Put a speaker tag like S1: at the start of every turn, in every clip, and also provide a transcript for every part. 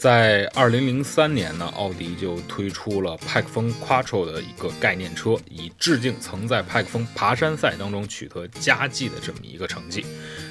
S1: 在二零零三年呢，奥迪就推出了派克风 Quattro 的一个概念车，以致敬曾在派克风爬山赛当中取得佳绩的这么一个成绩。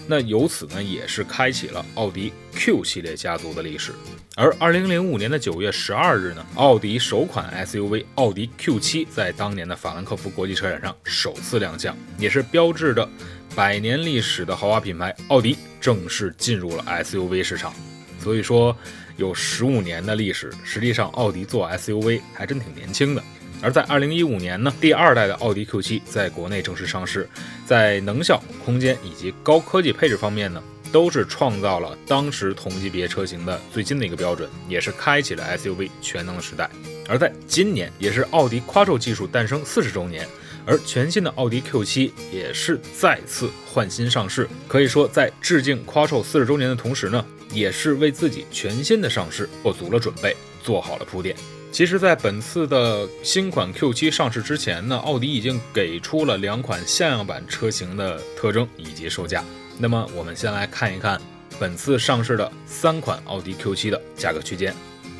S1: 那由此呢，也是开启了奥迪 Q 系列家族的历史。而二零零五年的九月十二日呢，奥迪首款 SUV 奥迪 Q7 在当年的法兰克福国际车展上首次亮相，也是标志着百年历史的豪华品牌奥迪正式进入了 SUV 市场。所以说。有十五年的历史，实际上奥迪做 SUV 还真挺年轻的。而在二零一五年呢，第二代的奥迪 Q7 在国内正式上市，在能效、空间以及高科技配置方面呢，都是创造了当时同级别车型的最新的一个标准，也是开启了 SUV 全能的时代。而在今年，也是奥迪 Quattro 技术诞生四十周年，而全新的奥迪 Q7 也是再次换新上市，可以说在致敬 Quattro 四十周年的同时呢。也是为自己全新的上市做足了准备，做好了铺垫。其实，在本次的新款 Q7 上市之前呢，奥迪已经给出了两款像样版车型的特征以及售价。那么，我们先来看一看本次上市的三款奥迪 Q7 的价格区间，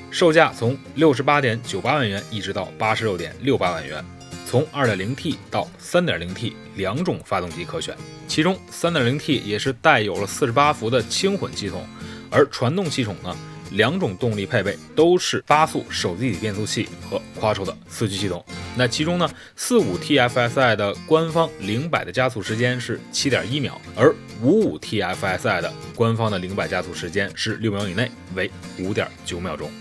S1: 售价从六十八点九八万元一直到八十六点六八万元，从二点零 T 到三点零 T 两种发动机可选，其中三点零 T 也是带有了四十八伏的轻混系统。而传动系统呢，两种动力配备都是八速手自一体变速器和 Quattro 的四驱系统。那其中呢，四五 TFSI 的官方零百的加速时间是七点一秒，而五五 TFSI 的官方的零百加速时间是六秒以内，为五点九秒钟。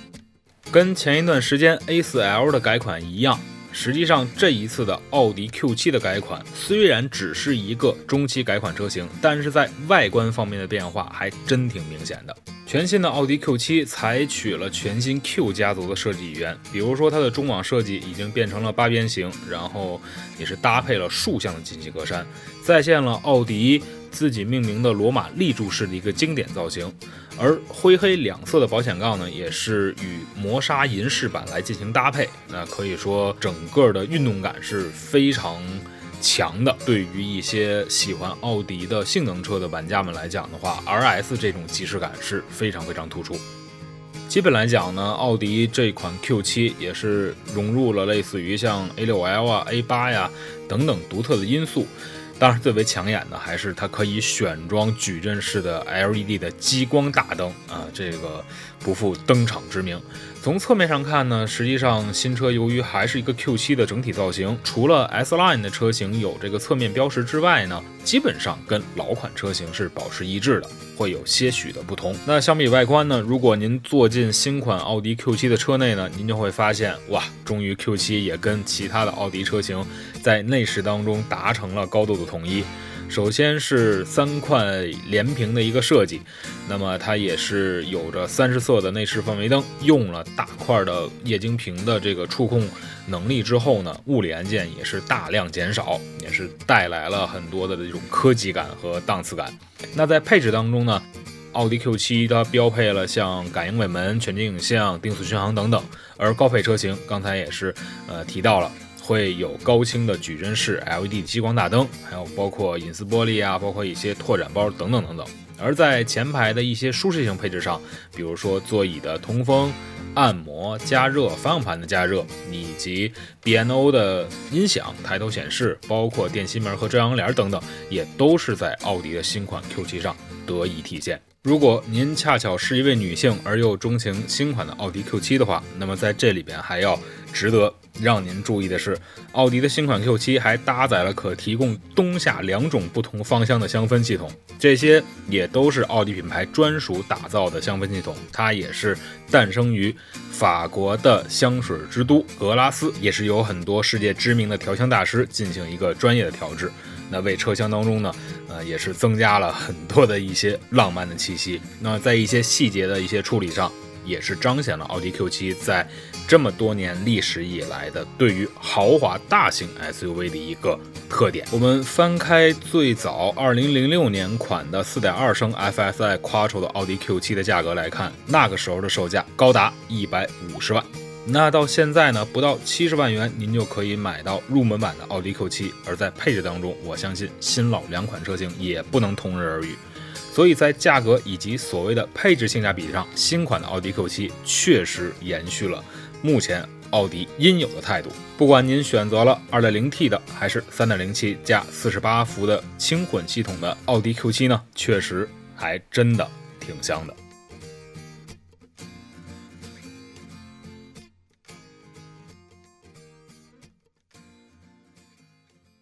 S1: 跟前一段时间 A4L 的改款一样。实际上，这一次的奥迪 Q7 的改款虽然只是一个中期改款车型，但是在外观方面的变化还真挺明显的。全新的奥迪 Q7 采取了全新 Q 家族的设计语言，比如说它的中网设计已经变成了八边形，然后也是搭配了竖向的进气格栅，再现了奥迪。自己命名的罗马立柱式的一个经典造型，而灰黑两色的保险杠呢，也是与磨砂银饰板来进行搭配。那可以说，整个的运动感是非常强的。对于一些喜欢奥迪的性能车的玩家们来讲的话，RS 这种即视感是非常非常突出。基本来讲呢，奥迪这款 Q7 也是融入了类似于像 A6L 啊、A8 呀等等独特的因素。当然，最为抢眼的还是它可以选装矩阵式的 LED 的激光大灯啊，这个不负登场之名。从侧面上看呢，实际上新车由于还是一个 Q7 的整体造型，除了 S Line 的车型有这个侧面标识之外呢，基本上跟老款车型是保持一致的，会有些许的不同。那相比外观呢，如果您坐进新款奥迪 Q7 的车内呢，您就会发现，哇，终于 Q7 也跟其他的奥迪车型在内饰当中达成了高度的统一。首先是三块连屏的一个设计，那么它也是有着三十色的内饰氛围灯，用了大块的液晶屏的这个触控能力之后呢，物理按键也是大量减少，也是带来了很多的这种科技感和档次感。那在配置当中呢，奥迪 Q7 它标配了像感应尾门、全景影像、定速巡航等等，而高配车型刚才也是呃提到了。会有高清的矩阵式 LED 激光大灯，还有包括隐私玻璃啊，包括一些拓展包等等等等。而在前排的一些舒适性配置上，比如说座椅的通风、按摩、加热、方向盘的加热，以及 B&O 的音响、抬头显示，包括电吸门和遮阳帘等等，也都是在奥迪的新款 Q7 上得以体现。如果您恰巧是一位女性，而又钟情新款的奥迪 Q7 的话，那么在这里边还要值得让您注意的是，奥迪的新款 Q7 还搭载了可提供冬夏两种不同芳香的香氛系统，这些也都是奥迪品牌专属打造的香氛系统。它也是诞生于法国的香水之都格拉斯，也是有很多世界知名的调香大师进行一个专业的调制。那为车厢当中呢，呃，也是增加了很多的一些浪漫的气息。那在一些细节的一些处理上，也是彰显了奥迪 Q7 在这么多年历史以来的对于豪华大型 SUV 的一个特点。我们翻开最早2006年款的4.2升 FSI Quattro 的奥迪 Q7 的价格来看，那个时候的售价高达150万。那到现在呢，不到七十万元，您就可以买到入门版的奥迪 Q7。而在配置当中，我相信新老两款车型也不能同日而语。所以在价格以及所谓的配置性价比上，新款的奥迪 Q7 确实延续了目前奥迪应有的态度。不管您选择了 2.0T 的，还是3.0加48伏的轻混系统的奥迪 Q7 呢，确实还真的挺香的。